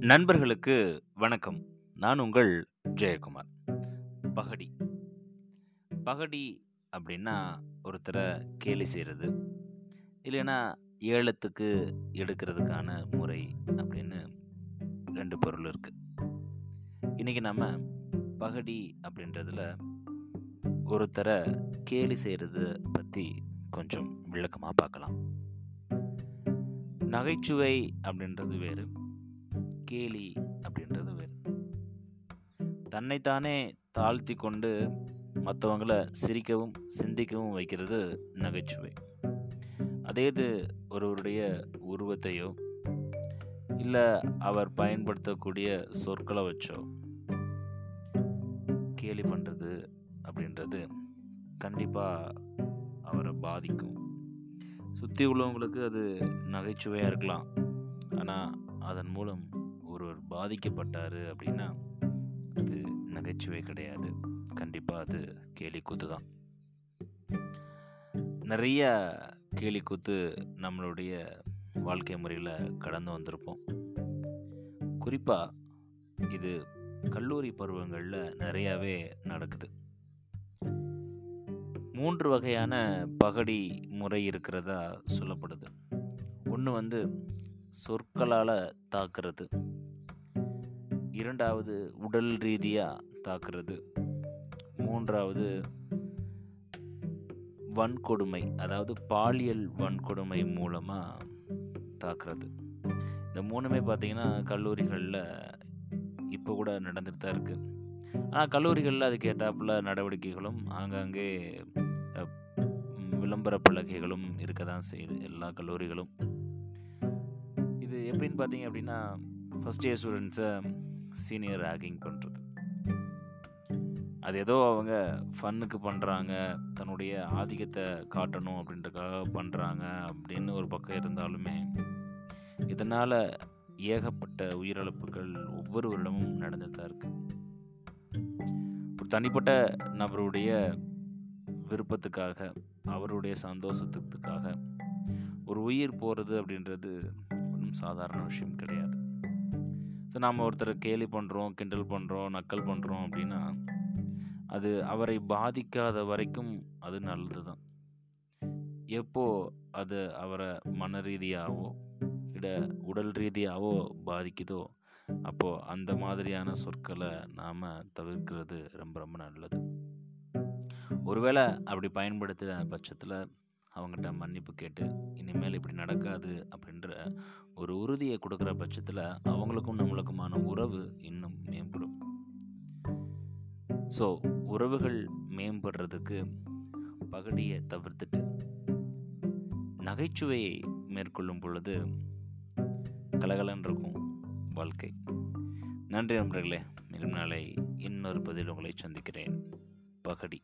நண்பர்களுக்கு வணக்கம். நான் உங்கள் ஜெயக்குமார். பகடி. பகடி அப்படின்னா ஒருத்தரை கேலி செய்கிறது இல்லைன்னா ஏலத்துக்கு எடுக்கிறதுக்கான முறை அப்படின்னு ரெண்டு பொருள் இருக்குது இன்றைக்கி நம்ம பகடி அப்படின்றதில் ஒருத்தரை கேலி செய்கிறது பற்றி கொஞ்சம் விளக்கமாக பார்க்கலாம். நகைச்சுவை அப்படின்றது வேறு. கேலி அப்படின்றது வேறு. தன்னைத்தானே தாழ்த்தி கொண்டு மற்றவங்கள சிரிக்கவும் சிந்திக்கவும் வைக்கிறது நகைச்சுவை. அதே இது ஒருவருடைய உருவத்தையோ இல்லை அவர் பயன்படுத்தக்கூடிய சொற்களை வச்சோ கேலி பண்ணுறது அப்படின்றது கண்டிப்பாக அவரை பாதிக்கும். சுற்றி உள்ளவங்களுக்கு அது நகைச்சுவையாக இருக்கலாம். ஆனால் அதன் மூலம் பாதிக்கப்பட்டார் அப்படின்னா அது நகைச்சுவை கிடையாது. கண்டிப்பாக அது கேலிக்கூத்து தான். நிறைய கேலிக்கூத்து நம்மளுடைய வாழ்க்கை முறையில் கடந்து வந்திருப்போம். குறிப்பாக இது கல்லூரி பருவங்களில் நிறையாவே நடக்குது. மூன்று வகையான பகடி முறை இருக்கிறதா சொல்லப்படுது. ஒன்று வந்து சொற்களால் தாக்குறது. இரண்டாவது உடல் ரீதியாக தாக்குறது. மூன்றாவது வன்கொடுமை அதாவது பாலியல் வன்கொடுமை மூலமாக தாக்குறது. இந்த மூணுமே பார்த்தீங்கன்னா கல்லூரிகளில் இப்போ கூட நடந்துட்டு தான் இருக்குது ஆனால் கல்லூரிகளில் அதுக்கு ஏற்றாப்புல நடவடிக்கைகளும் ஆங்காங்கே விளம்பர பலகைகளும் இருக்க தான் செய்யுது எல்லா கல்லூரிகளும். இது எப்படின்னு பார்த்தீங்க அப்படின்னா ஃபஸ்ட் இயர் ஸ்டூடெண்ட்ஸை சீனியர் ரேகிங் பண்ணுறது அது ஏதோ அவங்க ஃபன்னுக்கு பண்ணுறாங்க தன்னுடைய ஆதிக்கத்தை காட்டணும் அப்படின்றதுக்காக பண்ணுறாங்க அப்படின்னு ஒரு பக்கம் இருந்தாலுமே இதனால் ஏகப்பட்ட உயிரிழப்புகள் ஒவ்வொரு வருடமும் நடந்துட்டு தான் இருக்கு. ஒரு தனிப்பட்ட நபருடைய விருப்பத்துக்காக அவருடைய சந்தோஷத்துக்காக ஒரு உயிர் போகிறது அப்படின்றது ஒன்றும் சாதாரண விஷயம் கிடையாது. ஸோ நாம் ஒருத்தரை கேலி பண்ணுறோம் கிண்டல் பண்ணுறோம் நக்கல் பண்ணுறோம் அப்படின்னா அது அவரை பாதிக்காத வரைக்கும் அது நல்லது தான் எப்போ அது அவரை மன ரீதியாகவோ இல்லை உடல் ரீதியாகவோ பாதிக்குதோ அப்போது அந்த மாதிரியான சொற்களை நாம் தவிர்க்கிறது ரொம்ப ரொம்ப நல்லது. ஒருவேளை அப்படி பயன்படுத்துகிற பட்சத்தில் அவங்ககிட்ட மன்னிப்பு கேட்டு இனிமேல் இப்படி நடக்காது அப்படின்ற ஒரு உறுதியை கொடுக்குற பட்சத்தில் அவங்களுக்கும் நம்மளுக்குமான உறவு இன்னும் மேம்படும். ஸோ உறவுகள் மேம்படுறதுக்கு பகடியை தவிர்த்துட்டு நகைச்சுவையை மேற்கொள்ளும் பொழுது கலகலன் இருக்கும் வாழ்க்கை. நன்றி நண்பர்களே. மேலும் நாளை இன்னொரு பதில் உங்களை சந்திக்கிறேன். பகடி.